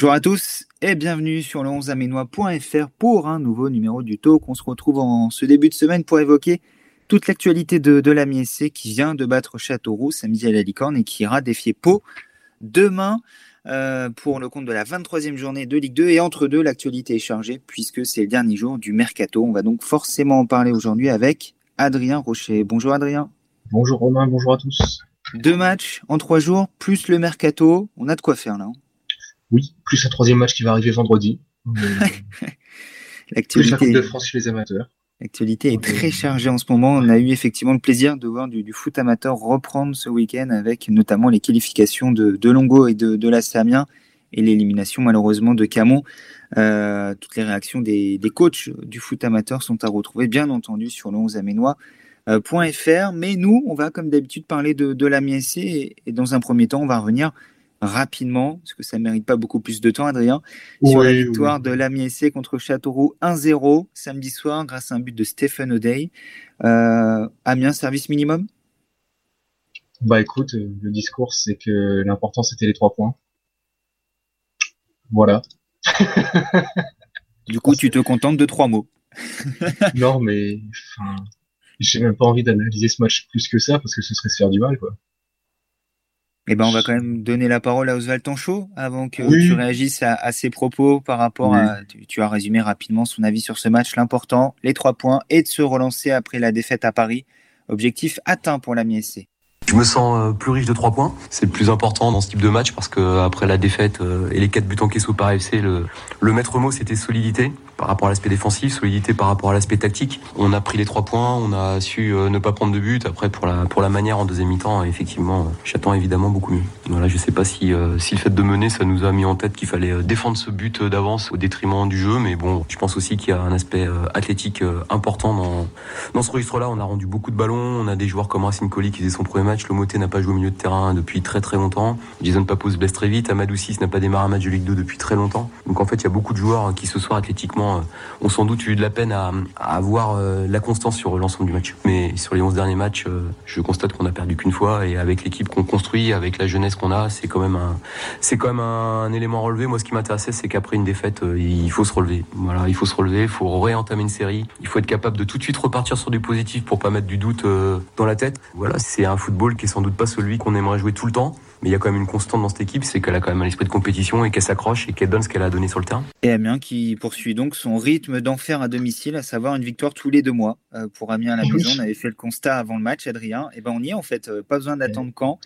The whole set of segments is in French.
Bonjour à tous et bienvenue sur le 11aménois.fr pour un nouveau numéro du Talk. On se retrouve en ce début de semaine pour évoquer toute l'actualité de, de la MSC qui vient de battre Châteauroux samedi à la Licorne et qui ira défier Pau demain euh, pour le compte de la 23e journée de Ligue 2. Et entre deux, l'actualité est chargée puisque c'est le dernier jour du mercato. On va donc forcément en parler aujourd'hui avec Adrien Rocher. Bonjour Adrien. Bonjour Romain, bonjour à tous. Deux matchs en trois jours, plus le mercato. On a de quoi faire là. Oui, plus un troisième match qui va arriver vendredi. L'actualité. Plus la de France chez les amateurs. L'actualité est très chargée en ce moment. On a eu effectivement le plaisir de voir du, foot amateur reprendre ce week-end avec notamment les qualifications de, de Longo et de, de la Samien et l'élimination malheureusement de Camon. Euh, toutes les réactions des, des, coachs du foot amateur sont à retrouver bien entendu sur le 11 aménois.fr. Mais nous, on va comme d'habitude parler de, de la et, et, dans un premier temps, on va revenir rapidement, parce que ça ne mérite pas beaucoup plus de temps, Adrien, sur la victoire de l'Amiens contre Châteauroux 1-0 samedi soir grâce à un but de Stephen O'Day. Euh, Amiens, service minimum? Bah écoute, euh, le discours c'est que l'important c'était les trois points. Voilà. du coup, tu te contentes de trois mots. non, mais j'ai même pas envie d'analyser ce match plus que ça parce que ce serait se faire du mal, quoi. Eh ben, on va quand même donner la parole à Oswald Tanchot avant que tu réagisses à, ses propos par rapport à. Tu, as résumé rapidement son avis sur ce match. L'important, les trois points et de se relancer après la défaite à Paris. Objectif atteint pour la MSC. Je me sens euh, plus riche de trois points. C'est le plus important dans ce type de match parce que après la défaite euh, et les quatre buts encaissés par FC, le, le maître mot c'était solidité par rapport à l'aspect défensif, solidité par rapport à l'aspect tactique. On a pris les trois points, on a su euh, ne pas prendre de but. Après, pour la, pour la manière en deuxième mi-temps, effectivement, euh, j'attends évidemment beaucoup mieux. Voilà, je sais pas si, euh, si le fait de mener, ça nous a mis en tête qu'il fallait défendre ce but d'avance au détriment du jeu. Mais bon, je pense aussi qu'il y a un aspect athlétique important dans, dans ce registre-là. On a rendu beaucoup de ballons. On a des joueurs comme Racine Colli qui faisait son premier match. Lomoté n'a pas joué au milieu de terrain depuis très très longtemps. Jason Papo se blesse très vite. Amadou 6 n'a pas démarré un match de Ligue 2 depuis très longtemps. Donc en fait, il y a beaucoup de joueurs qui ce soir athlétiquement ont sans doute eu de la peine à, avoir euh, la constance sur l'ensemble du match. Mais sur les 11 derniers matchs, euh, je constate qu'on a perdu qu'une fois et avec l'équipe qu'on construit, avec la jeunesse qu'on a, c'est quand même un, c'est quand même un, élément relevé. Moi, ce qui m'intéressait, c'est qu'après une défaite, euh, il faut se relever. Voilà, il faut se relever, il faut réentamer une série. Il faut être capable de tout de suite repartir sur du positif pour pas mettre du doute dans la tête. Voilà, c'est un football qui est sans doute pas celui qu'on aimerait jouer tout le temps mais il y a quand même une constante dans cette équipe, c'est qu'elle a quand même un esprit de compétition et qu'elle s'accroche et qu'elle donne ce qu'elle a donné sur le terrain. Et Amiens qui poursuit donc son rythme d'enfer à domicile, à savoir une victoire tous les deux mois. Euh, pour Amiens à la maison, on avait fait le constat avant le match, Adrien. Et ben on y est en fait, euh, pas besoin d'attendre quand.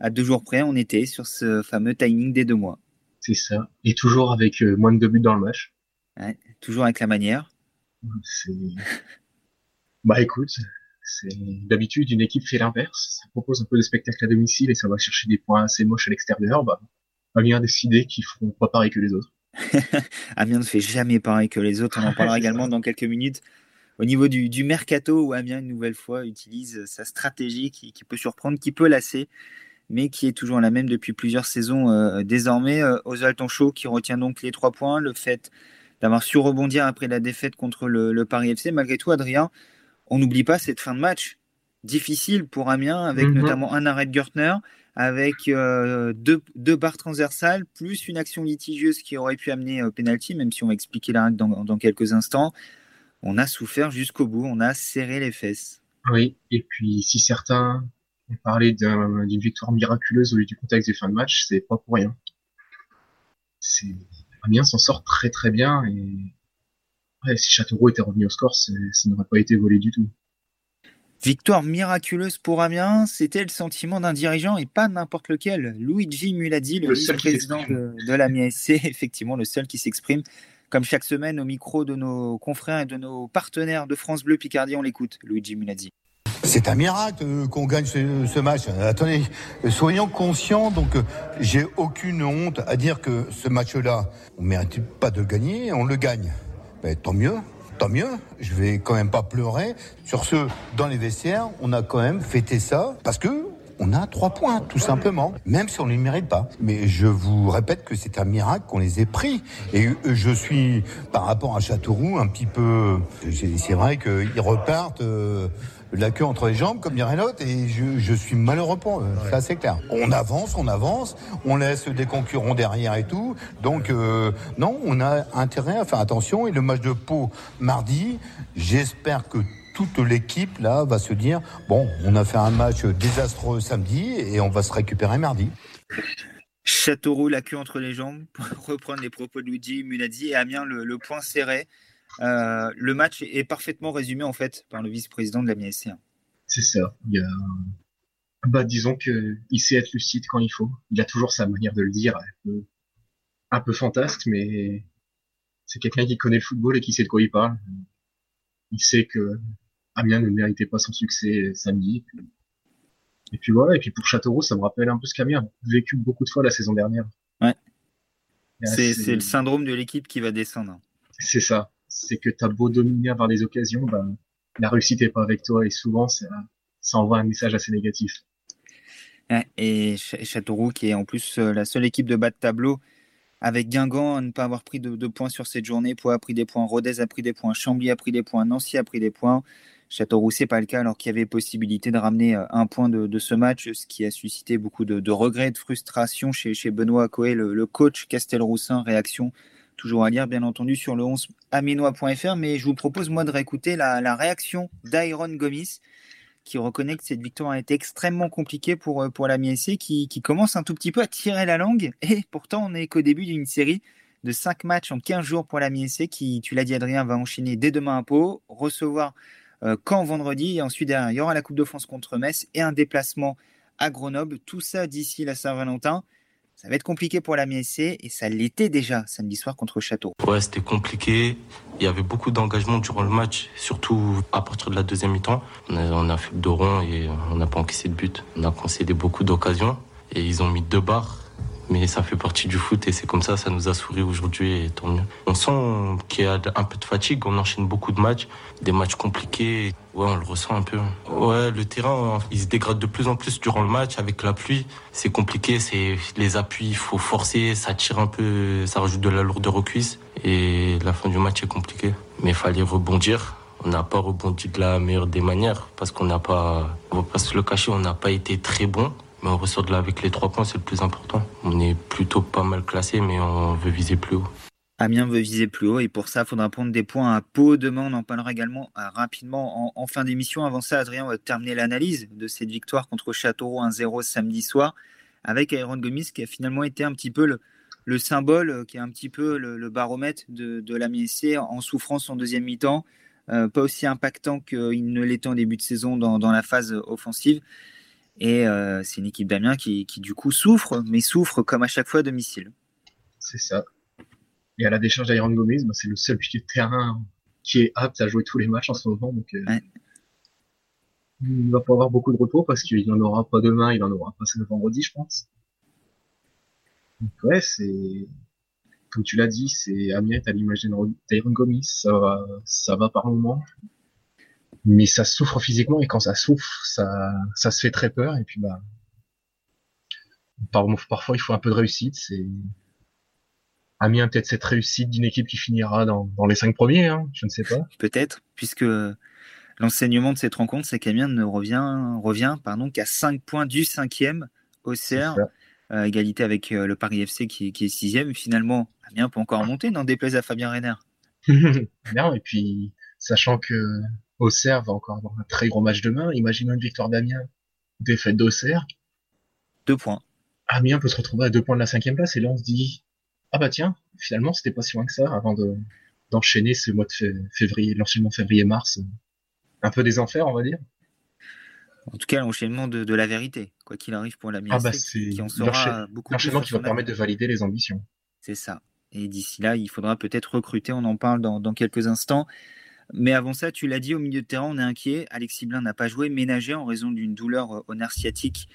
À deux jours près, on était sur ce fameux timing des deux mois. C'est ça. Et toujours avec euh, moins de deux buts dans le match. Ouais, toujours avec la manière. bah écoute, c'est d'habitude une équipe fait l'inverse, ça propose un peu de spectacle à domicile et ça va chercher des points assez moches à l'extérieur. Bah, Amiens a décidé qu'ils feront pas pareil que les autres. Amiens ne fait jamais pareil que les autres. On en parlera également dans quelques minutes. Au niveau du, mercato, où Amiens une nouvelle fois utilise sa stratégie qui, peut surprendre, qui peut lasser, mais qui est toujours la même depuis plusieurs saisons euh, désormais. Euh, Oswald Tonchot qui retient donc les trois points, le fait d'avoir su rebondir après la défaite contre le, le Paris FC. Malgré tout, Adrien, on n'oublie pas cette fin de match difficile pour Amiens, avec mhm. notamment un arrêt de Gertner, avec euh, deux, barres transversales, plus une action litigieuse qui aurait pu amener au penalty, même si on va expliquer la règle dans, quelques instants. On a souffert jusqu'au bout, on a serré les fesses. Oui, et puis si certains ont parlé d'une victoire miraculeuse au lieu du contexte des fins de match, c'est pas pour rien. Amiens s'en sort très très bien et si Châteauroux était revenu au score, ça n'aurait pas été volé du tout. Victoire miraculeuse pour Amiens, c'était le sentiment d'un dirigeant et pas n'importe lequel. Luigi Muladi, le, vice-président de, de l'Amiens SC, effectivement le seul qui s'exprime. Comme chaque semaine, au micro de nos confrères et de nos partenaires de France Bleu Picardie, on l'écoute, Luigi Muladi. C'est un miracle euh, qu'on gagne ce, match. Attendez, soyons conscients. Donc, euh, j'ai aucune honte à dire que ce match-là, on ne mérite pas de le gagner, on le gagne ben, tant mieux, tant mieux. Je vais quand même pas pleurer. Sur ce, dans les vestiaires, on a quand même fêté ça parce que on a trois points, tout simplement, même si on ne les mérite pas. Mais je vous répète que c'est un miracle qu'on les ait pris. Et je suis, par rapport à Châteauroux, un petit peu... C'est vrai qu'ils repartent... Euh, la queue entre les jambes, comme dirait l'autre, et je, suis malheureux pour eux. C'est assez clair. On avance, on avance, on laisse des concurrents derrière et tout. Donc, euh, non, on a intérêt à faire attention. Et le match de Pau mardi, j'espère que toute l'équipe là va se dire bon, on a fait un match désastreux samedi et on va se récupérer mardi. Châteauroux, la queue entre les jambes, pour reprendre les propos de Luigi Munazzi, et Amiens, le, point serré. Euh, le match est parfaitement résumé en fait par le vice-président de la MSC. C'est ça. Il bah, disons qu'il sait être lucide quand il faut. Il a toujours sa manière de le dire, un peu, fantasque, mais c'est quelqu'un qui connaît le football et qui sait de quoi il parle. Il sait que Amiens ne méritait pas son succès samedi. Et puis voilà, et puis pour Châteauroux, ça me rappelle un peu ce qu'Amiens a vécu beaucoup de fois la saison dernière. Ouais. C'est le syndrome de l'équipe qui va descendre. C'est ça. C'est que tu as beau dominer, avoir des occasions, ben, la réussite n'est pas avec toi et souvent ça, envoie un message assez négatif. et Châteauroux, qui est en plus euh, la seule équipe de bas de tableau, avec Guingamp à ne pas avoir pris de, points sur cette journée, Pau a pris des points, Rodez a pris des points, Chambly a pris des points, Nancy a pris des points. Châteauroux, c'est pas le cas, alors qu'il y avait possibilité de ramener euh, un point de, ce match, ce qui a suscité beaucoup de, regrets, de frustration chez, Benoît Coé, le, coach Castelroussin. Réaction toujours à lire, bien entendu, sur le 11 aminois.fr. Mais je vous propose, moi, de réécouter la, réaction d'Iron Gomis, qui reconnaît que cette victoire a été extrêmement compliquée pour, euh, la MSC, qui, qui commence un tout petit peu à tirer la langue. Et pourtant, on n'est qu'au début d'une série de 5 matchs en 15 jours pour la MSC, qui, tu l'as dit, Adrien, va enchaîner dès demain à Pau, recevoir euh, quand vendredi. Et ensuite, il y aura la Coupe de France contre Metz et un déplacement à Grenoble. Tout ça d'ici la Saint-Valentin. Ça va être compliqué pour la MSC et ça l'était déjà samedi soir contre Château. Ouais, c'était compliqué. Il y avait beaucoup d'engagement durant le match, surtout à partir de la deuxième mi-temps. On a, fait le dos et on n'a pas encaissé de but. On a concédé beaucoup d'occasions et ils ont mis deux barres mais ça fait partie du foot et c'est comme ça, ça nous a souri aujourd'hui et tant mieux. On sent qu'il y a un peu de fatigue, on enchaîne beaucoup de matchs, des matchs compliqués. Ouais, on le ressent un peu. Ouais, le terrain, il se dégrade de plus en plus durant le match avec la pluie. C'est compliqué, c'est les appuis, il faut forcer, ça tire un peu, ça rajoute de la lourdeur aux cuisses et la fin du match est compliquée. Mais il fallait rebondir. On n'a pas rebondi de la meilleure des manières parce qu'on n'a pas, on va pas se le cacher, on n'a pas été très bon. Mais on ressort de là avec les trois points, c'est le plus important. On est plutôt pas mal classé, mais on veut viser plus haut. Amiens veut viser plus haut et pour ça, il faudra prendre des points à Pau. Demain, on en parlera également euh, rapidement en, fin d'émission. Avant ça, Adrien, on va terminer l'analyse de cette victoire contre Châteauroux 1-0 samedi soir avec Aaron Gomis qui a finalement été un petit peu le, symbole, euh, qui est un petit peu le, baromètre de, de la en souffrance en deuxième mi-temps. Euh, pas aussi impactant qu'il ne l'était en début de saison dans la phase offensive. Et euh, c'est une équipe d'Amiens qui, qui, du coup, souffre, mais souffre comme à chaque fois à domicile. C'est ça. Et à la décharge d'Iron Gomez, bah, c'est le seul pied de terrain qui est apte à jouer tous les matchs en ce moment. Donc, euh, il va pas avoir beaucoup de repos parce qu'il n'en aura pas demain, il en aura pas ce vendredi, je pense. Donc, ouais, c'est, comme tu l'as dit, c'est Amiens à l'image d'Iron Gomis, ça va, ça va par moment mais ça souffre physiquement et quand ça souffre, ça, ça se fait très peur et puis bah parfois il faut un peu de réussite. C'est Amiens peut-être cette réussite d'une équipe qui finira dans, dans les cinq premiers, hein, je ne sais pas. Peut-être, puisque l'enseignement de cette rencontre, c'est qu'Amiens ne revient, revient pardon, qu'à 5 points du cinquième au CER, euh, égalité avec euh, le Paris FC qui, qui est sixième. Finalement, Amiens peut encore monter, n'en déplaise à Fabien Renner. non, et puis sachant que Auxerre va encore avoir un très gros match demain. Imaginons une victoire d'Amiens, défaite d'Auxerre. Deux points. Amiens peut se retrouver à deux points de la cinquième place et là on se dit ah bah tiens finalement c'était pas si loin que ça avant de d'enchaîner ce mois de février l'enchaînement février-mars un peu des enfers on va dire en tout cas l'enchaînement de, la vérité quoi qu'il arrive pour la ah bah beaucoup l'enchaînement qui va permettre de valider les ambitions c'est ça et d'ici là il faudra peut-être recruter on en parle dans, dans quelques instants mais avant ça, tu l'as dit, au milieu de terrain, on est inquiet. Alexis Blin n'a pas joué, ménagé en raison d'une douleur au nerf sciatique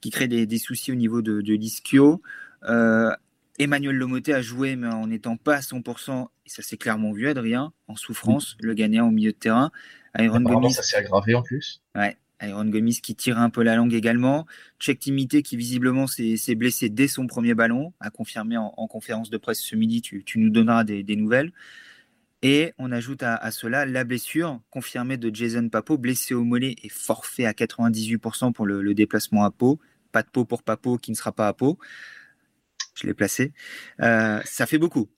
qui crée des, soucis au niveau de, de l'ischio. Euh, Emmanuel Lomoté a joué, mais en n'étant pas à 100%, et ça s'est clairement vu, Adrien, en souffrance, le gagnant au milieu de terrain. Iron Gomis, ça s'est aggravé en plus. Ouais, Iron Gomis qui tire un peu la langue également. Check Timité qui visiblement s'est blessé dès son premier ballon, a confirmé en, conférence de presse ce midi. Tu, tu nous donneras des, des nouvelles. Et on ajoute à, cela la blessure confirmée de Jason Papo, blessé au mollet et forfait à 98% pour le, déplacement à Pau. Pas de Pau pour Papo qui ne sera pas à Pau. Je l'ai placé. Euh, ça fait beaucoup.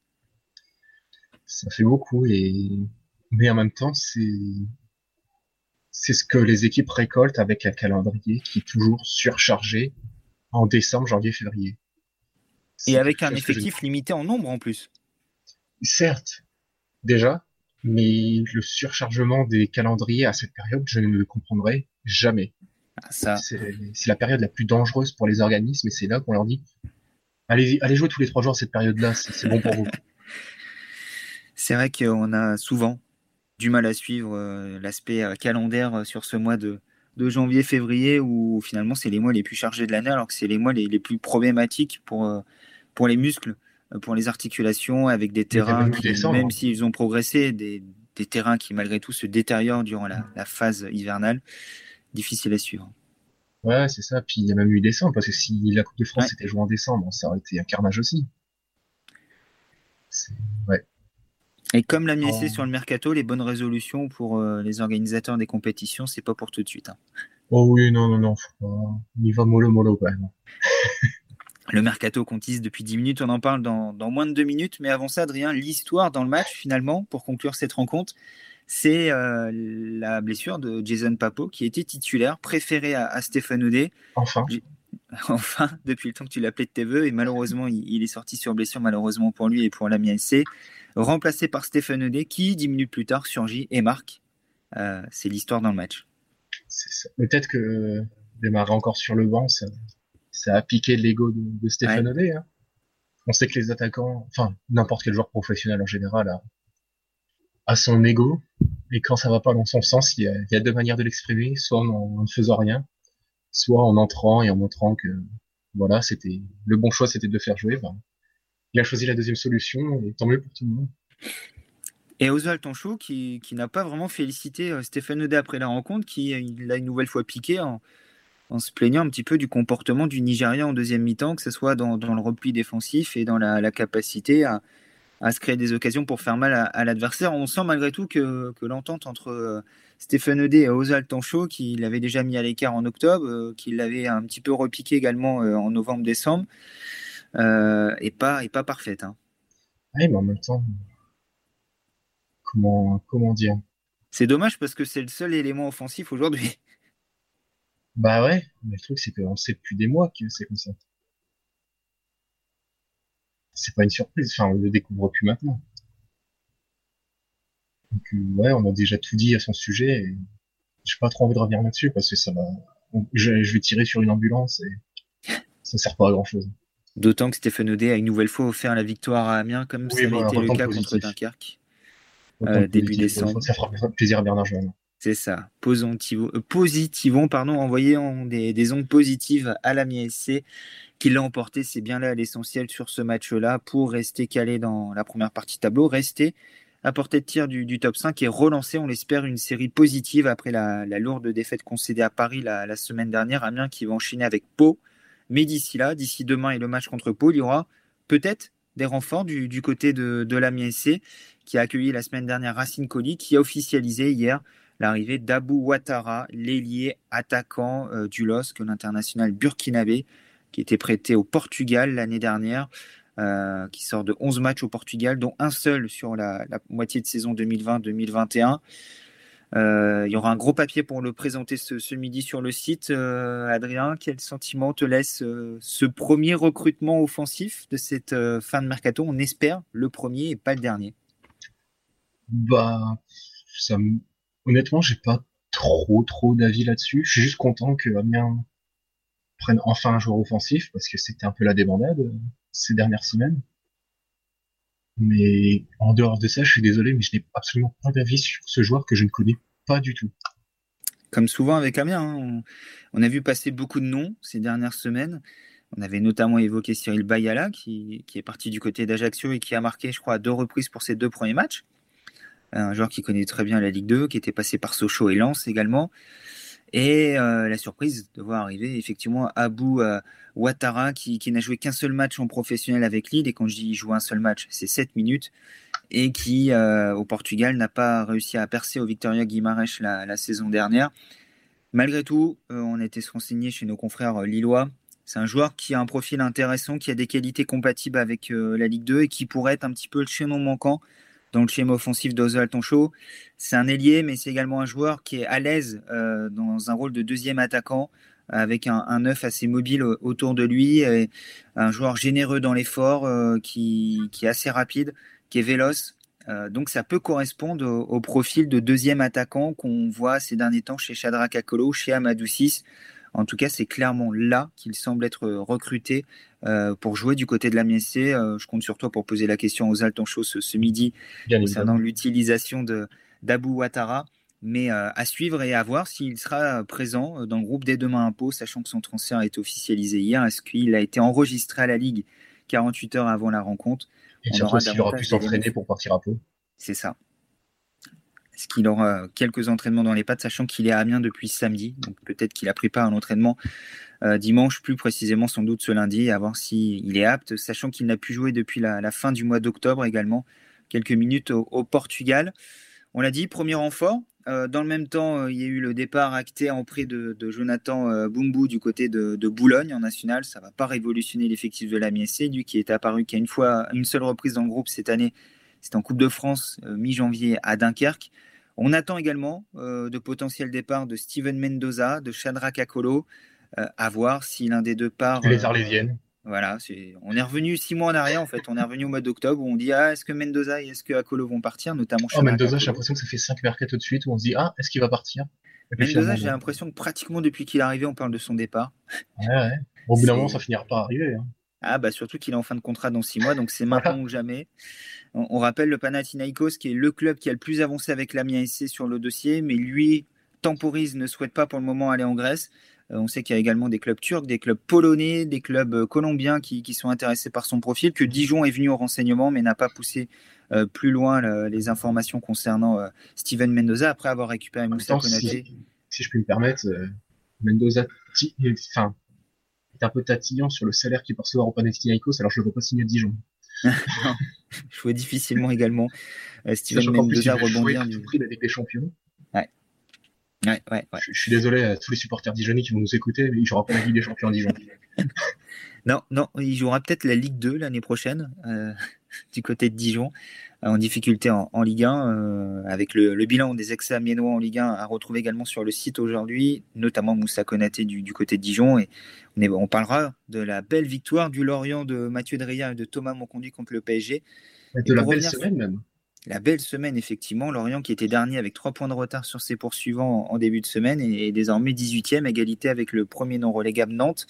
Ça fait beaucoup, et... mais en même temps, c'est c'est ce que les équipes récoltent avec un calendrier qui est toujours surchargé en décembre, janvier, février. Et avec un effectif limité en nombre en plus. Certes, déjà, mais le surchargement des calendriers à cette période, je ne le comprendrai jamais. Ah, c'est la période la plus dangereuse pour les organismes et c'est là qu'on leur dit allez, allez jouer tous les trois jours à cette période-là, c'est bon pour vous. C'est vrai qu'on a souvent du mal à suivre euh, l'aspect euh, calendaire euh, sur ce mois de, janvier-février où finalement c'est les mois les plus chargés de l'année alors que c'est les mois les, plus problématiques pour, pour les muscles pour les articulations avec des terrains qui, même s'ils ont progressé, des, terrains qui malgré tout se détériorent durant la, phase hivernale. Difficile à suivre. Ouais, c'est ça. Puis il y a même eu décembre, parce que si la Coupe de France était jouée en décembre, ça aurait été un carnage aussi. Ouais. Et comme l'a mis oh. sur le mercato, les bonnes résolutions pour euh, les organisateurs des compétitions, c'est pas pour tout de suite. Hein. Oh oui, non, non, non. On y va mollo mollo quand même. Le mercato qu'on depuis 10 minutes, on en parle dans, moins de 2 minutes. Mais avant ça, Adrien, l'histoire dans le match, finalement, pour conclure cette rencontre, c'est euh, la blessure de Jason Papo, qui était titulaire, préféré à, Stéphane Audet. Enfin. Enfin, depuis le temps que tu l'appelais de tes voeux, et malheureusement, il, est sorti sur blessure, malheureusement pour lui et pour l'ami SC, remplacé par Stéphane Audet, qui, 10 minutes plus tard, surgit et marque. Euh, c'est l'histoire dans le match. Peut-être que démarrer encore sur le banc, ça, ça a piqué l'ego de, de Stéphane hein. On sait que les attaquants, enfin n'importe quel joueur professionnel en général, a, son ego. Et quand ça va pas dans son sens, il y a, deux manières de l'exprimer, soit en, ne faisant rien, soit en entrant et en montrant que voilà, c'était le bon choix, c'était de le faire jouer. Ben, il a choisi la deuxième solution, et tant mieux pour tout le monde. Et Oswald Tonchou, qui, n'a pas vraiment félicité euh, Stéphane Audet après la rencontre, qui l'a une nouvelle fois piqué en, en se plaignant un petit peu du comportement du Nigeria en deuxième mi-temps, que ce soit dans, le repli défensif et dans la, capacité à, se créer des occasions pour faire mal à, l'adversaire. On sent malgré tout que, l'entente entre euh, Stéphane Odé et Osal Tancho, qui l'avait déjà mis à l'écart en octobre, euh, qui l'avait un petit peu repiqué également euh, en novembre-décembre, n'est pas, est pas parfaite. Hein. Oui, mais en même temps, comment, comment dire? C'est dommage parce que c'est le seul élément offensif aujourd'hui. Bah ouais, mais le truc c'est qu'on sait depuis des mois que c'est comme ça. C'est pas une surprise, enfin on le découvre plus maintenant. Donc euh, ouais, on a déjà tout dit à son sujet et j'ai pas trop envie de revenir là-dessus parce que ça va. Je, vais tirer sur une ambulance et ça sert pas à grand chose. D'autant que Stéphane Audet a une nouvelle fois offert la victoire à Amiens comme ça avait été le cas contre Dunkerque. Euh, début décembre. Ça fera plaisir à Bernard Joanne. C'est ça. Positivons, euh, pardon, envoyons des, des, ondes positives à la SC qui l'a emporté. C'est bien là l'essentiel sur ce match-là pour rester calé dans la première partie tableau, rester à portée de tir du, top 5 et relancer, on l'espère, une série positive après la, lourde défaite concédée à Paris la, semaine dernière. Amiens qui va enchaîner avec Pau. Mais d'ici là, d'ici demain et le match contre Pau, il y aura peut-être des renforts du, côté de, de l'Amiens SC qui a accueilli la semaine dernière Racine Colli qui a officialisé hier l'arrivée d'Abou Ouattara, l'ailier attaquant euh, du LOSC, l'international burkinabé, qui était prêté au Portugal l'année dernière, euh, qui sort de 11 matchs au Portugal, dont un seul sur la, moitié de saison 2020-2021. Euh, il y aura un gros papier pour le présenter ce, midi sur le site. Adrien, quel sentiment te laisse ce premier recrutement offensif de cette fin de mercato? On espère le premier et pas le dernier. Bah, ça honnêtement, j'ai pas trop trop d'avis là-dessus. Je suis juste content que Amiens prenne enfin un joueur offensif parce que c'était un peu la débandade euh, ces dernières semaines. Mais en dehors de ça, je suis désolé, mais je n'ai absolument pas d'avis sur ce joueur que je ne connais pas du tout. Comme souvent avec Amiens, hein, on, a vu passer beaucoup de noms ces dernières semaines. On avait notamment évoqué Cyril Bayala, qui, qui est parti du côté d'Ajaccio et qui a marqué, je crois, deux reprises pour ses deux premiers matchs un joueur qui connaît très bien la Ligue 2, qui était passé par Sochaux et Lens également. Et euh, la surprise de voir arriver effectivement Abou euh, Ouattara qui, n'a joué qu'un seul match en professionnel avec Lille. Et quand je dis joue un seul match, c'est 7 minutes. et qui, au Portugal, n'a pas réussi à percer au Victoria Guimarães la, saison dernière. Malgré tout, on a été se renseigner chez nos confrères lillois. C'est un joueur qui a un profil intéressant, qui a des qualités compatibles avec la Ligue 2 et qui pourrait être un petit peu le chaînon manquant dans le schéma offensif d'Ozal Toncho. C'est un ailier, mais c'est également un joueur qui est à l'aise euh, dans un rôle de deuxième attaquant, avec un, un œuf assez mobile autour de lui, un joueur généreux dans l'effort, euh, qui, qui, est assez rapide, qui est véloce. Euh, donc ça peut correspondre au, profil de deuxième attaquant qu'on voit ces derniers temps chez Shadrach Akolo, chez Amadou 6. En tout cas, c'est clairement là qu'il semble être recruté euh, pour jouer du côté de la Euh, je compte sur toi pour poser la question aux Altanchos ce, ce midi concernant l'utilisation d'Abou Ouattara. Mais euh, à suivre et à voir s'il sera présent dans le groupe dès demain impôt, sachant que son transfert a été officialisé hier. Est-ce qu'il a été enregistré à la Ligue 48 heures avant la rencontre? Et surtout s'il aura pu s'entraîner pour partir à Pau? C'est ça. Qu'il aura quelques entraînements dans les pattes, sachant qu'il est à Amiens depuis samedi Donc peut-être qu'il a pris part à un entraînement euh, dimanche, plus précisément sans doute ce lundi, à voir s'il est apte, sachant qu'il n'a pu jouer depuis la, fin du mois d'octobre également, quelques minutes au, Portugal. On l'a dit, premier renfort. Euh, dans le même temps, euh, il y a eu le départ acté en prix de, Jonathan Bumbu du côté de, Boulogne en national. Ça ne va pas révolutionner l'effectif de la MSC, lui qui est apparu qu'à une fois, une seule reprise dans le groupe cette année. C'est en Coupe de France mi-janvier à Dunkerque. On attend également de potentiels départs de Steven Mendoza, de Shadrach Akolo, euh, à voir si l'un des deux part. Les euh, Arlésiennes. Voilà, on est revenu six mois en arrière en fait. On est revenu au mois d'octobre où on dit ah est-ce que Mendoza et est-ce que Akolo vont partir, notamment. Oh, Mendoza, j'ai l'impression que ça fait cinq mercato de suite où on se dit ah est-ce qu'il va partir? Mendoza, j'ai l'impression que pratiquement depuis qu'il est arrivé, on parle de son départ. Ouais, ouais. Au bout d'un moment, ça finira par arriver. Hein. Ah bah surtout qu'il est en fin de contrat dans six mois, donc c'est maintenant ou jamais. On, rappelle le Panathinaikos qui est le club qui a le plus avancé avec l'Amiens SC sur le dossier, mais lui temporise, ne souhaite pas pour le moment aller en Grèce. Euh, on sait qu'il y a également des clubs turcs, des clubs polonais, des clubs euh, colombiens qui, sont intéressés par son profil, que Dijon est venu au renseignement mais n'a pas poussé euh, plus loin les informations concernant Steven Mendoza après avoir récupéré Moussa Konaté. Si, je puis me permettre, Mendoza enfin, un peu tatillon sur le salaire qu'il peut recevoir au Panathinaikos, alors je ne veux pas signer à Dijon. je vois difficilement également Steven Mendoza rebondir du prix des champions. Ouais, ouais, Je, suis désolé à tous les supporters dijonnais qui vont nous écouter, mais il jouera pas la Ligue des Champions à Dijon. non, non, il jouera peut-être la Ligue 2 l'année prochaine euh, du côté de Dijon, euh, en difficulté en, Ligue 1, euh, avec le, bilan des ex-amiénois en Ligue 1 à retrouver également sur le site aujourd'hui, notamment Moussa Konaté du, du, côté de Dijon. Et on, on, parlera de la belle victoire du Lorient de Mathieu Dria et de Thomas Monconduit contre le PSG. de la belle semaine même la belle semaine, effectivement. Lorient qui était dernier avec trois points de retard sur ses poursuivants en, début de semaine et, désormais 18e, égalité avec le premier non relégable Nantes.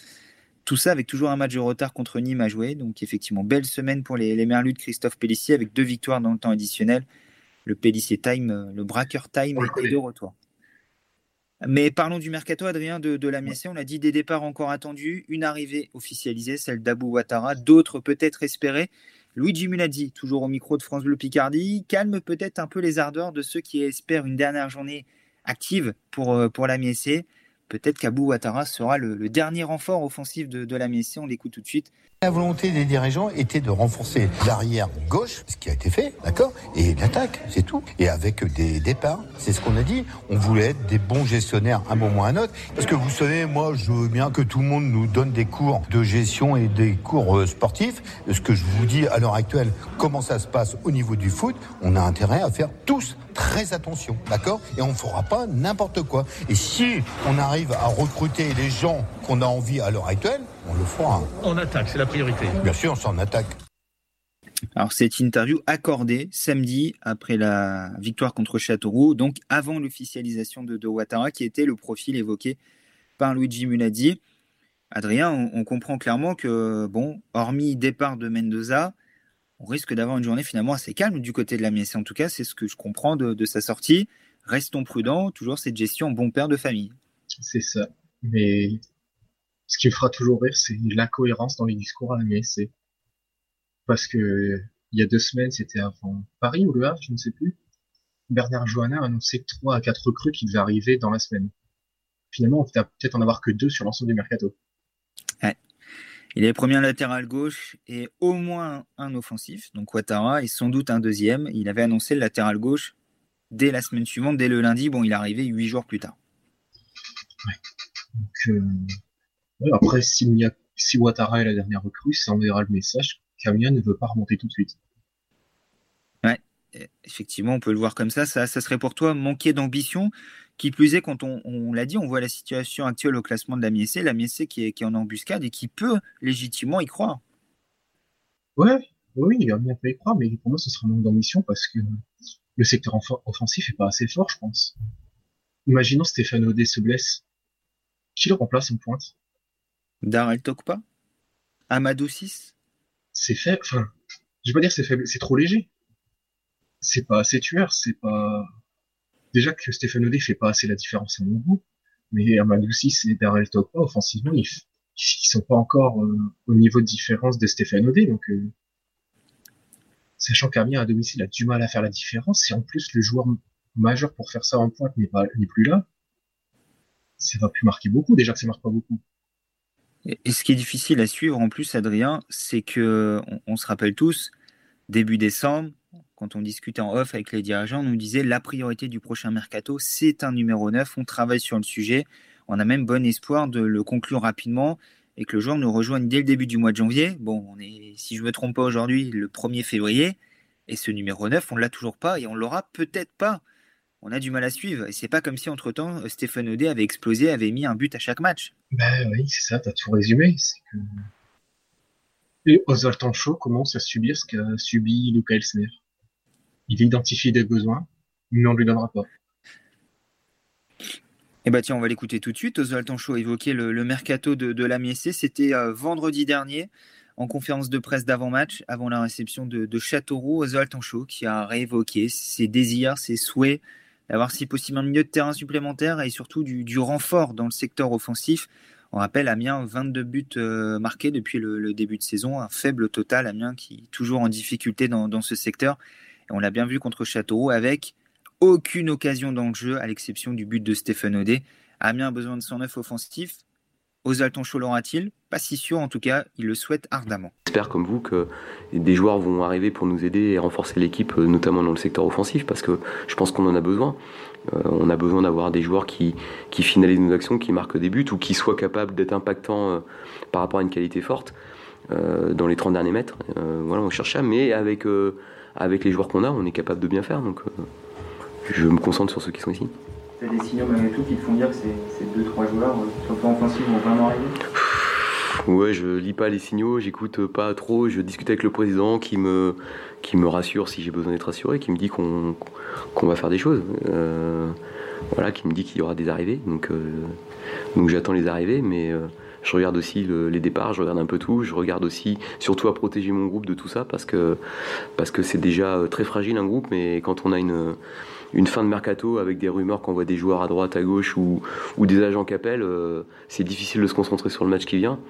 Tout ça avec toujours un match de retard contre Nîmes à jouer. Donc, effectivement, belle semaine pour les, les Merlus de Christophe Pellissier avec deux victoires dans le temps additionnel. Le Pellissier Time, euh, le Braqueur Time est de retour. Mais parlons du mercato, Adrien, de, de la. On a dit des départs encore attendus, une arrivée officialisée, celle d'Abou Ouattara, d'autres peut-être espérées. Luigi Mulazzi, toujours au micro de France Bleu Picardie, calme peut-être un peu les ardeurs de ceux qui espèrent une dernière journée active pour, euh, pour la. Peut-être qu'Abou Ouattara sera le, dernier renfort offensif de, la MSC. On l'écoute tout de suite. La volonté des dirigeants était de renforcer l'arrière gauche, ce qui a été fait, d'accord, et l'attaque, c'est tout. Et avec des départs, c'est ce qu'on a dit. On voulait être des bons gestionnaires, un bon moins un autre. Parce que vous savez, moi, je veux bien que tout le monde nous donne des cours de gestion et des cours euh, sportifs. Ce que je vous dis à l'heure actuelle, comment ça se passe au niveau du foot, on a intérêt à faire tous très attention, d'accord Et on ne fera pas n'importe quoi. Et si on arrive à recruter les gens qu'on a envie à l'heure actuelle, on le fera. On attaque, c'est la priorité. Bien sûr, on s'en attaque. Alors, cette interview accordée samedi après la victoire contre Châteauroux, donc avant l'officialisation de, de Ouattara, qui était le profil évoqué par Luigi Muladi. Adrien, on, comprend clairement que, bon, hormis départ de Mendoza, on risque d'avoir une journée finalement assez calme du côté de la Mies. En tout cas, c'est ce que je comprends de, de, sa sortie. Restons prudents, toujours cette gestion bon père de famille. C'est ça. Mais ce qui me fera toujours rire, c'est l'incohérence dans les discours à la MSC. Parce que il y a deux semaines, c'était avant Paris ou Le Havre, je ne sais plus. Bernard Johanna a annoncé trois à quatre recrues qui devaient arriver dans la semaine. Finalement, on va peut-être en avoir que deux sur l'ensemble du mercato. Ouais. Il est premier latéral gauche et au moins un offensif, donc Ouattara, et sans doute un deuxième. Il avait annoncé le latéral gauche dès la semaine suivante, dès le lundi. Bon, il est arrivé huit jours plus tard. Euh, après, si, si Ouattara est la dernière recrue, ça enverra le message Camilla ne veut pas remonter tout de suite. Ouais, effectivement, on peut le voir comme ça. Ça, ça serait pour toi manquer d'ambition qui plus est, quand on, l'a dit, on voit la situation actuelle au classement de la MISC, la MISC qui est, qui est en embuscade et qui peut légitimement y croire. Ouais, oui, il va bien y croire, mais pour moi, ce sera un manque d'ambition parce que le secteur offensif est pas assez fort, je pense. Imaginons Stéphane Audet se blesse. Qui le remplace en pointe? Darrell Tokpa Amadou 6 C'est fait, enfin, je vais pas dire c'est faible, c'est trop léger. C'est pas assez tueur, c'est pas, déjà que Stéphane Odé fait pas assez la différence à mon goût, mais Amadou 6 et Darrell Tokpa, offensivement, ils, ils sont pas encore euh, au niveau de différence de Stéphane Odé, donc euh, sachant qu'Amiens à domicile a du mal à faire la différence, et en plus le joueur majeur pour faire ça en pointe n'est pas n'est plus là, ça va plus marquer beaucoup, déjà que ça marque pas beaucoup. Et ce qui est difficile à suivre en plus, Adrien, c'est que on se rappelle tous, début décembre, quand on discutait en off avec les dirigeants, on nous disait la priorité du prochain mercato, c'est un numéro 9. On travaille sur le sujet. On a même bon espoir de le conclure rapidement et que le joueur nous rejoigne dès le début du mois de janvier. Bon, on est, si je ne me trompe pas aujourd'hui, le 1er février. Et ce numéro 9, on ne l'a toujours pas et on l'aura peut-être pas. On a du mal à suivre. Et c'est pas comme si entre-temps, Stéphane Odé avait explosé, avait mis un but à chaque match. Ben oui, c'est ça, tu as tout résumé. Que... Et Oswald Tancho commence à subir ce qu'a subi Luca Elsner? Il identifie des besoins, mais on ne lui donnera pas. Eh bien tiens, on va l'écouter tout de suite. Oswald Tanchot évoquait le, le mercato de, de la C'était euh, vendredi dernier, en conférence de presse d'avant-match, avant la réception de, de Châteauroux. Oswald Tanchot qui a réévoqué ses désirs, ses souhaits d'avoir si possible un milieu de terrain supplémentaire et surtout du, renfort dans le secteur offensif. On rappelle Amiens, 22 buts euh, marqués depuis le, début de saison, un faible total. Amiens qui est toujours en difficulté dans, ce secteur on l'a bien vu contre Châteauroux avec aucune occasion dans le jeu, à l'exception du but de Stéphane Audet. Amiens a besoin de 109 offensif. Oswald Tonchot l'aura-t-il? Pas si sûr, en tout cas, il le souhaite ardemment. J'espère, comme vous, que des joueurs vont arriver pour nous aider et renforcer l'équipe, euh, notamment dans le secteur offensif, parce que je pense qu'on en a besoin. Euh, on a besoin d'avoir des joueurs qui, finalisent nos actions, qui marquent des buts ou qui soient capables d'être impactants euh, par rapport à une qualité forte dans les 30 derniers mètres. voilà, on cherche ça, mais avec avec les joueurs qu'on a, on est capable de bien faire. Donc, je me concentre sur ceux qui sont ici. Tu as des signaux malgré tout qui te font dire que ces 2-3 joueurs, euh, sur le plan vont vraiment arriver Ouais, je lis pas les signaux, j'écoute pas trop, je discute avec le président qui me, qui me rassure si j'ai besoin d'être rassuré, qui me dit qu'on va faire des choses. Euh, voilà, qui me dit qu'il y aura des arrivées. Donc, donc j'attends les arrivées, mais je regarde aussi les départs, je regarde un peu tout. Je regarde aussi, surtout à protéger mon groupe de tout ça parce que parce que c'est déjà euh, très fragile un groupe. Mais quand on a une une fin de mercato avec des rumeurs qu'on voit des joueurs à droite, à gauche ou, ou des agents qui appellent, euh, c'est difficile de se concentrer sur le match qui vient.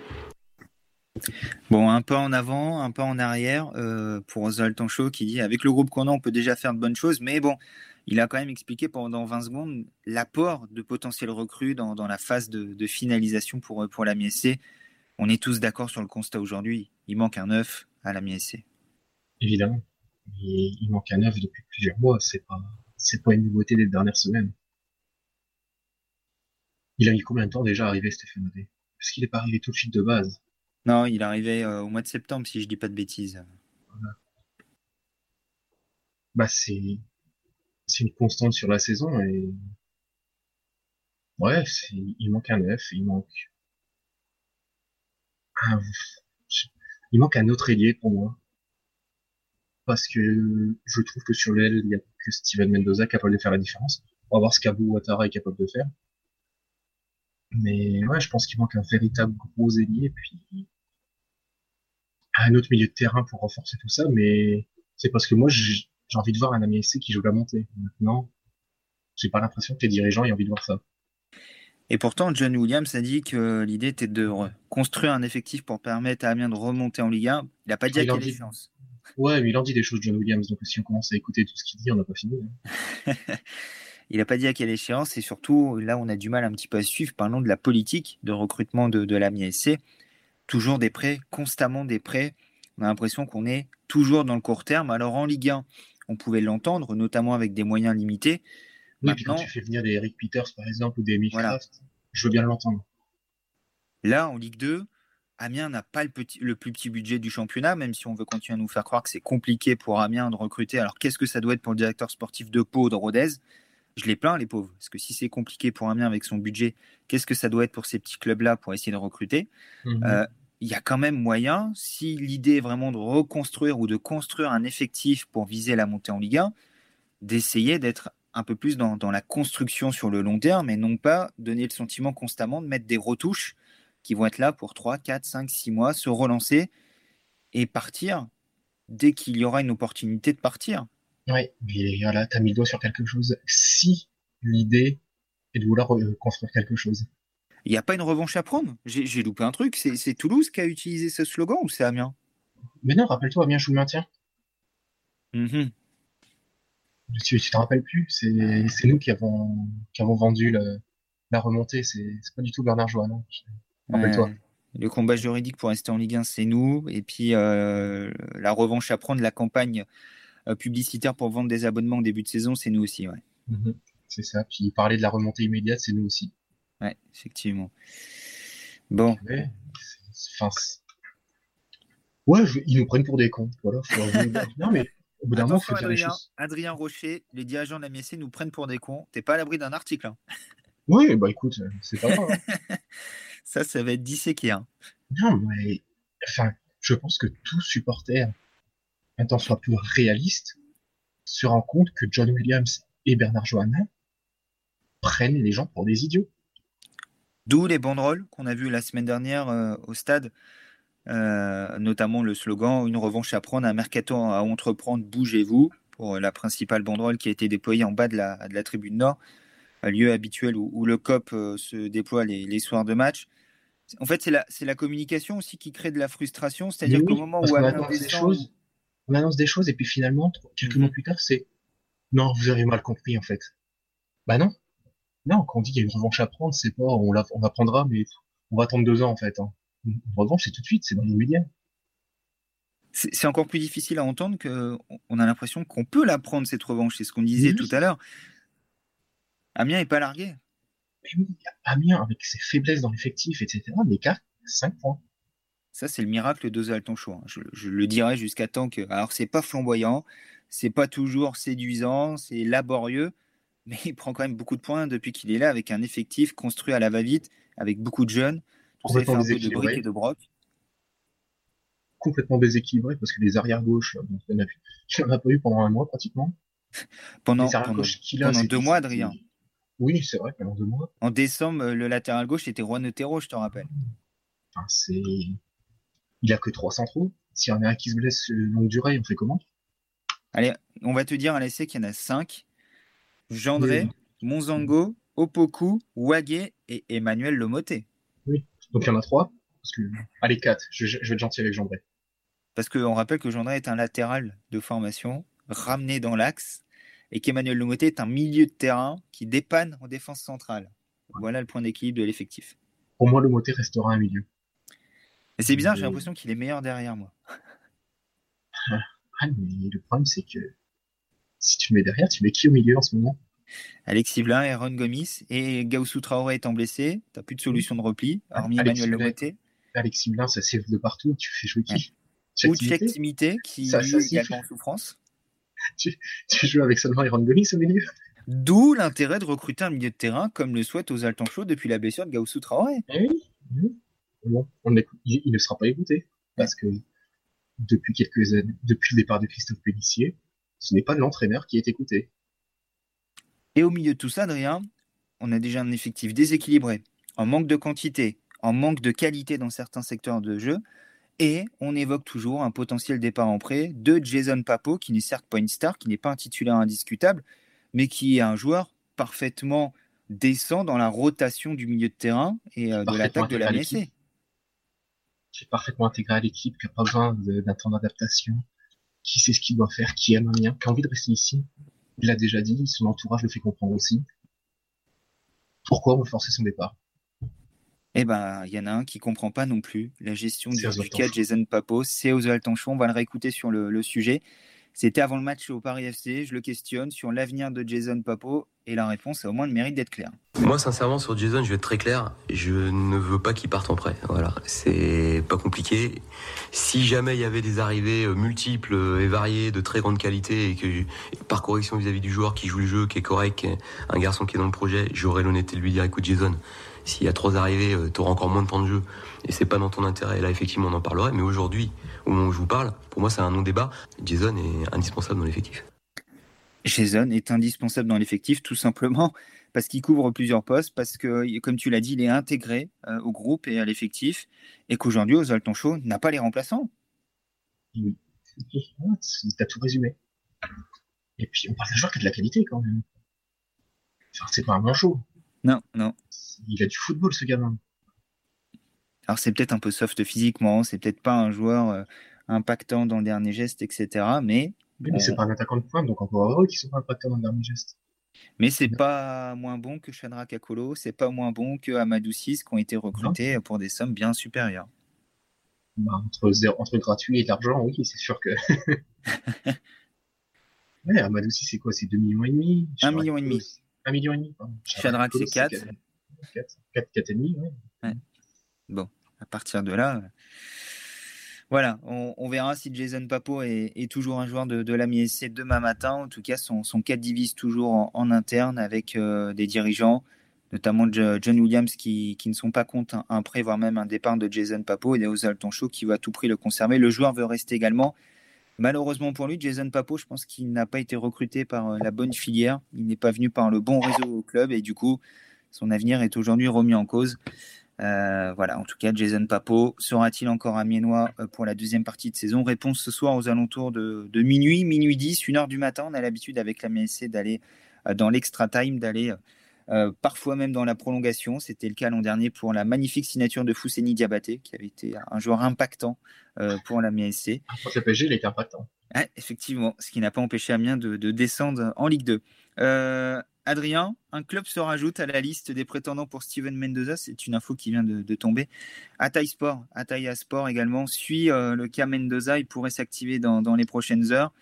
Bon, un pas en avant, un pas en arrière euh, pour Oswald Tanchot qui dit avec le groupe qu'on a, on peut déjà faire de bonnes choses, mais bon, il a quand même expliqué pendant 20 secondes l'apport de potentiels recrues dans, la phase de, finalisation pour, pour la MSC. On est tous d'accord sur le constat aujourd'hui. Il manque un œuf à la MSC. Évidemment. Il, manque un œuf depuis plusieurs mois. C'est pas, c'est pas une nouveauté des dernières semaines. Il a mis combien de temps déjà à arriver, Stéphane Odé Parce qu'il n'est pas arrivé tout de suite de base. Non, il est arrivé euh, au mois de septembre, si je dis pas de bêtises. Bah, c'est, c'est une constante sur la saison et ouais, il manque un F, il manque un... il manque un autre ailier pour moi parce que je trouve que sur l'aile il y a que Steven Mendoza capable de faire la différence. On va voir ce qu'Abu Ouattara est capable de faire. Mais ouais, je pense qu'il manque un véritable gros ailier puis un autre milieu de terrain pour renforcer tout ça. Mais c'est parce que moi, j'ai envie de voir un AMSC qui joue la montée. Maintenant, j'ai pas l'impression que les dirigeants aient envie de voir ça. Et pourtant, John Williams a dit que l'idée était de construire un effectif pour permettre à Amiens de remonter en Ligue 1. Il n'a pas dit à quelle échéance. Ouais, mais il en dit des choses, John Williams. Donc si on commence à écouter tout ce qu'il dit, on n'a pas fini. Hein. il n'a pas dit à quelle échéance. Et surtout, là, on a du mal un petit peu à suivre. Parlons de la politique de recrutement de, de l'AMI SC. toujours des prêts, constamment des prêts. On a l'impression qu'on est toujours dans le court terme. Alors en Ligue 1, on pouvait l'entendre, notamment avec des moyens limités. Oui, puis quand tu fais venir des Eric Peters, par exemple, ou des Emile je veux bien l'entendre. Là, en Ligue 2, Amiens n'a pas le, petit, le, plus petit budget du championnat, même si on veut continuer à nous faire croire que c'est compliqué pour Amiens de recruter. Alors, qu'est-ce que ça doit être pour le directeur sportif de Pau, de Rodez? Je les plains, les pauvres. Parce que si c'est compliqué pour Amiens avec son budget, qu'est-ce que ça doit être pour ces petits clubs-là pour essayer de recruter? Mhm. euh, Il y a quand même moyen, si l'idée est vraiment de reconstruire ou de construire un effectif pour viser la montée en Ligue 1, d'essayer d'être un peu plus dans, la construction sur le long terme et non pas donner le sentiment constamment de mettre des retouches qui vont être là pour 3, 4, 5, 6 mois, se relancer et partir dès qu'il y aura une opportunité de partir. Oui, mais voilà, tu as mis le doigt sur quelque chose. Si l'idée est de vouloir construire quelque chose. Il n'y a pas une revanche à prendre J'ai loupé un truc. C'est Toulouse qui a utilisé ce slogan ou c'est Amiens? Mais non, rappelle-toi, Amiens joue le maintien. Mm tu, tu te rappelles plus, c'est nous qui avons, qui avons vendu la remontée, c'est pas du tout Bernard Joannon. Rappelle-toi. Le combat juridique pour rester en Ligue 1, c'est nous. Et puis euh, la revanche à prendre, la campagne euh, publicitaire pour vendre des abonnements au début de saison, c'est nous aussi. Ouais. Mhm. c'est ça. Puis parler de la remontée immédiate, c'est nous aussi. Ouais, effectivement. Bon. enfin, ouais, ils nous prennent pour des cons. Voilà. non, mais au bout d'un moment, faut dire Adrien, les Adrien Rocher, les dirigeants de la MSC nous prennent pour des cons. T'es pas à l'abri d'un article. Hein. Oui, bah écoute, c'est pas grave. Hein. Ça, ça va être disséqué. Hein. Non, mais enfin, je pense que tout supporter, un temps soit plus réaliste, se rend compte que John Williams et Bernard Johanna prennent les gens pour des idiots. D'où les banderoles qu'on a vues la semaine dernière euh, au stade euh, notamment le slogan Une revanche à prendre, un mercato à entreprendre, bougez-vous, pour la principale banderole qui a été déployée en bas de la, de la tribune nord, lieu habituel où, le COP euh, se déploie les, soirs de match. En fait, c'est la, la, communication aussi qui crée de la frustration, c'est-à-dire qu'au moment où on annonce, des choses, on annonce des choses et puis finalement, quelques mois plus tard, c'est non, vous avez mal compris en fait. Bah non. Non, quand on dit qu'il y a une revanche à prendre, c'est pas on la, on la prendra, mais on va attendre deux ans en fait. Hein. En revanche, c'est tout de suite, c'est dans l'immédiat. C'est encore plus difficile à entendre qu'on a l'impression qu'on peut la prendre, cette revanche. C'est ce qu'on disait tout à l'heure. Amiens n'est pas largué. Amiens, avec ses faiblesses dans l'effectif, etc., l'écart, 5 points. Ça, c'est le miracle de Zalton Show. Hein. Je, je, le dirai jusqu'à temps que. Alors, c'est pas flamboyant, c'est pas toujours séduisant, c'est laborieux, mais il prend quand même beaucoup de points depuis qu'il est là, avec un effectif construit à la va-vite, avec beaucoup de jeunes complètement déséquilibré. De, Complètement déséquilibré parce que les arrières gauches, il n'y en, a pas eu pendant un mois pratiquement. pendant, pendant, deux mois, Adrien. Oui, c'est vrai, pendant deux mois. En décembre, le latéral gauche était Juan Otero, je te rappelle. Enfin, c'est... Il a que trois centraux. S'il y en a un qui se blesse longue durée, on fait comment? Allez, on va te dire à l'essai qu'il y en a cinq. Gendré, Monzango, Opoku, Wagé et Emmanuel Lomoté. Oui. Donc il y en a trois. Parce que... Allez, quatre. Je, vais être gentil avec Gendré. Parce qu'on rappelle que Gendré est un latéral de formation, ramené dans l'axe, et qu'Emmanuel Lomoté est un milieu de terrain qui dépanne en défense centrale. Voilà le point d'équilibre de l'effectif. Pour moi, Lomoté restera un milieu. Et c'est bizarre, j'ai l'impression qu'il est meilleur derrière moi. Ah, mais le problème, c'est que si tu le mets derrière, tu mets qui au milieu en ce moment? Alexis Blin, Aaron Gomis et Gaussou Traoré étant blessé, tu n'as plus de solution de repli, hormis Emmanuel Lomoté. Alexis Blin, ça s'est de partout, tu fais jouer qui? Ou Tchèque Timité, qui ça, est également en souffrance. tu, joues avec seulement Aaron Gomis au milieu D'où l'intérêt de recruter un milieu de terrain comme le souhaite aux Altan Chaud depuis la blessure de Gaussou Traoré. Eh oui, Bon, il, ne sera pas écouté parce que depuis quelques années, depuis le départ de Christophe Pellissier, ce n'est pas l'entraîneur qui est écouté. Et au milieu de tout ça, Adrien, on a déjà un effectif déséquilibré, en manque de quantité, en manque de qualité dans certains secteurs de jeu. Et on évoque toujours un potentiel départ en prêt de Jason Papo, qui n'est certes pas une star, qui n'est pas un titulaire indiscutable, mais qui est un joueur parfaitement décent dans la rotation du milieu de terrain et euh, de l'attaque de la MSC. Qui est parfaitement intégré à l'équipe, qui n'a pas besoin d'un temps d'adaptation, qui sait ce qu'il doit faire, qui aime bien, qui a envie de rester ici. Il l'a déjà dit, son entourage le fait comprendre aussi. Pourquoi on forcer son départ? Eh ben, il y en a un qui comprend pas non plus la gestion du, du cas de Jason Papo. C'est Oswald Tanchon. On va le réécouter sur le, sujet. C'était avant le match au Paris FC. Je le questionne sur l'avenir de Jason Papo et la réponse a au moins le mérite d'être claire. Moi, sincèrement, sur Jason, je vais être très clair. Je ne veux pas qu'il parte en prêt. Voilà, c'est pas compliqué. Si jamais il y avait des arrivées euh, multiples et variées de très grande qualité et que par correction vis-à-vis du joueur qui joue le jeu, qui est correct, un garçon qui est dans le projet, j'aurais l'honnêteté de lui dire écoute Jason, s'il y a trois arrivées, euh, tu auras encore moins de temps de jeu et c'est pas dans ton intérêt. Là, effectivement, on en parlerait. Mais aujourd'hui, au moment où je vous parle, pour moi, c'est un non-débat. Jason est indispensable dans l'effectif. Jason est indispensable dans l'effectif, tout simplement parce qu'il couvre plusieurs postes, parce que, comme tu l'as dit, il est intégré euh, au groupe et à l'effectif, et qu'aujourd'hui, Oswald Tonchot n'a pas les remplaçants. Oui. T'as tout résumé. Et puis, on parle d'un joueur qui a de la qualité quand même. Enfin, c'est pas un manchot. Non, non. Il a du football, ce gamin. Alors, c'est peut-être un peu soft physiquement, c'est peut-être pas un joueur euh, impactant dans le dernier geste, etc. Mais. mais c'est pas un attaquant de pointe, donc encore heureux qu'ils sont pas impactants dans le dernier geste. Mais c'est pas moins bon que Shadrach Akolo, c'est pas moins bon que Amadou 6 qui ont été recrutés pour des sommes bien supérieures. Bah, entre, entre gratuit et d'argent, oui, c'est sûr que. ouais, Amadou 6, c'est quoi C'est 2 millions et demi? 1 million et demi. 1 million et demi, Shadrach, c'est 4. 4, 4, 4 et demi, ouais. Bon, à partir de là, voilà, on, verra si Jason Papo est, toujours un joueur de, de la MSC demain matin. En tout cas, son, son cas divise toujours en, interne avec euh, des dirigeants, notamment John Williams, qui, ne sont pas contre un, prêt, voire même un départ de Jason Papo, et Osal Tonchot qui va à tout prix le conserver. Le joueur veut rester également. Malheureusement pour lui, Jason Papo, je pense qu'il n'a pas été recruté par euh, la bonne filière. Il n'est pas venu par le bon réseau au club et du coup, son avenir est aujourd'hui remis en cause. Euh, voilà, en tout cas, Jason Papo sera-t-il encore à Miennois euh, pour la deuxième partie de saison? Réponse ce soir aux alentours de, minuit, minuit 10, une heure du matin. On a l'habitude avec la MSC d'aller dans l'extra time, d'aller parfois même dans la prolongation. C'était le cas l'an dernier pour la magnifique signature de Fousseni Diabaté, qui avait été un joueur impactant pour la MSC. Pour PSG, il était impactant. effectivement, ce qui n'a pas empêché Amiens de, de descendre en Ligue 2. Adrien, un club se rajoute à la liste des prétendants pour Steven Mendoza. C'est une info qui vient de, tomber. Ataï Sport, Ataïa Sport également suit euh, le cas Mendoza. Il pourrait s'activer dans, les prochaines heures.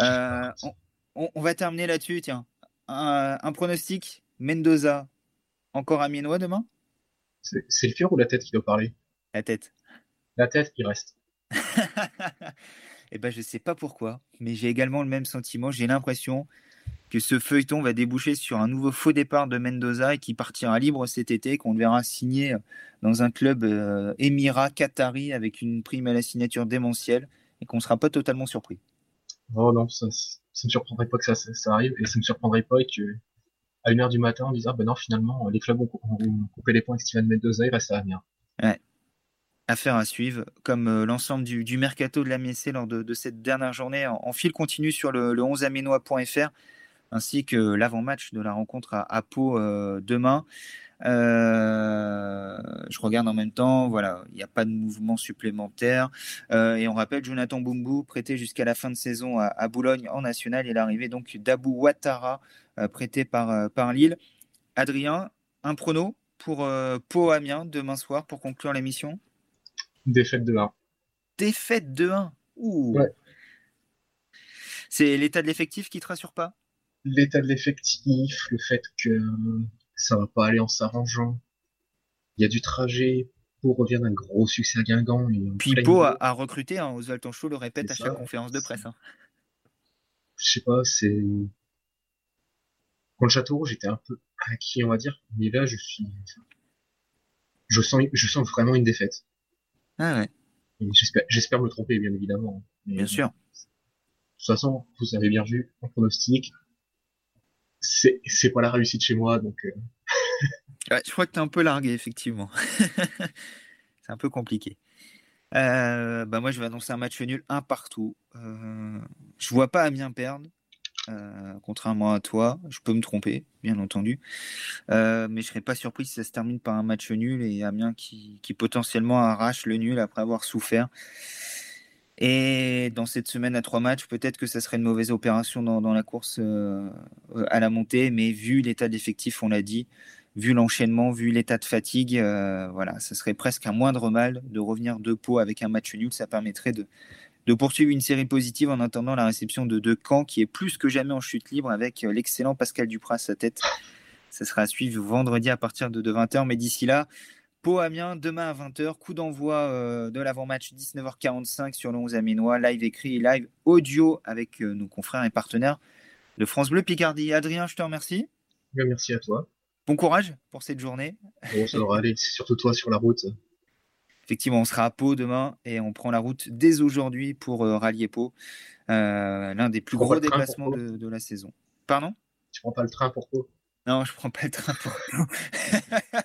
Euh, on, va terminer là-dessus. Tiens, un, pronostic Mendoza encore à Mienois demain? C'est le cœur ou la tête qui doit parler? La tête. La tête qui reste. eh ben, je sais pas pourquoi, mais j'ai également le même sentiment. J'ai l'impression que ce feuilleton va déboucher sur un nouveau faux départ de Mendoza et qui partira libre cet été, qu'on verra signer dans un club euh, émirat qatari avec une prime à la signature démentielle et qu'on ne sera pas totalement surpris. Oh non, ça, ne me surprendrait pas que ça, ça, arrive et ça ne me surprendrait pas que à une heure du matin on dise ah ben non finalement les clubs ont, coupé les points avec Steven Mendoza, il reste à venir. Ouais. Affaire à suivre, comme euh, l'ensemble du, mercato de la MSC lors de, cette dernière journée en, fil continu sur le, le 11amenois.fr ainsi que l'avant-match de la rencontre à, Pau euh, demain. Euh, je regarde en même temps, voilà, il n'y a pas de mouvement supplémentaire. Et on rappelle Jonathan Bumbu, prêté jusqu'à la fin de saison à, Boulogne en national, et l'arrivée donc d'Abou Ouattara, prêté par, par Lille. Adrien, un prono pour Pau Amiens demain soir pour conclure l'émission? Défaite de 1. Défaite de 1 Ouh. C'est l'état de l'effectif qui te rassure pas? L'état de l'effectif, le fait que ça va pas aller en s'arrangeant. Il y a du trajet. pour revient d'un gros succès à Guingamp. Puis Pau a, recruté, hein, Oswald Tanchot le répète à chaque conférence de presse. Hein. Je sais pas, c'est. Le Château j'étais un peu acquis, on va dire. Mais là, je suis. Je sens, je sens vraiment une défaite. Ah ouais. J'espère me tromper, bien évidemment. bien sûr. De toute façon, vous avez bien vu, en pronostic, c'est pas la réussite chez moi, donc. Euh. je crois que tu es un peu largué, effectivement. c'est un peu compliqué. Euh, bah moi, je vais annoncer un match nul, un partout. Euh, je vois pas Amiens perdre, euh, contrairement à toi. Je peux me tromper, bien entendu, mais je serais pas surpris si ça se termine par un match nul et Amiens qui, qui potentiellement arrache le nul après avoir souffert. Et dans cette semaine à trois matchs, peut-être que ça serait une mauvaise opération dans, la course euh, à la montée, mais vu l'état d'effectif, on l'a dit, vu l'enchaînement, vu l'état de fatigue, voilà, ce serait presque un moindre mal de revenir de Pau avec un match nul. Ça permettrait de, de poursuivre une série positive en attendant la réception de, de Caen, qui est plus que jamais en chute libre avec l'excellent Pascal Duprat à sa tête. Ça sera à suivre vendredi à partir de, 20h. Mais d'ici là, Pau Amiens, demain à 20h, coup d'envoi euh, de l'avant-match 19h45 sur le 11 Aménois, live écrit et live audio avec euh, nos confrères et partenaires de France Bleu Picardie. Adrien, je te remercie. merci à toi. Bon courage pour cette journée. Bon, ça devrait aller, surtout toi sur la route. Effectivement, on sera à Pau demain et on prend la route dès aujourd'hui pour euh, rallier Pau, l'un des plus gros déplacements de, de, la saison. Pardon? Tu prends pas le train pour Pau? Non, je prends pas le train pour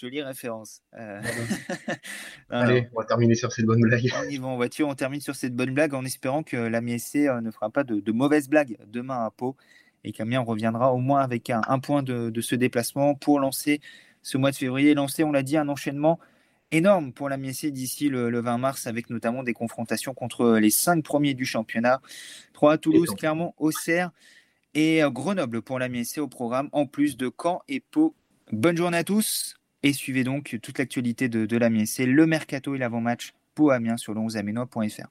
Jolie référence. Euh, Allez, on va terminer sur cette bonne blague. On y va en voiture, on termine sur cette bonne blague en espérant que la MSC euh, ne fera pas de, mauvaises blagues demain à Pau et qu'Amiens reviendra au moins avec un, point de, ce déplacement pour lancer ce mois de février. Lancer, on l'a dit, un enchaînement énorme pour la d'ici le, 20 mars avec notamment des confrontations contre les cinq premiers du championnat. 3 à Toulouse, Clermont, Auxerre et euh, Grenoble pour la au programme, en plus de Caen et Pau. Bonne journée à tous et suivez donc toute l'actualité de, de la le mercato et l'avant-match Pau Amiens sur le 11 amenois.fr.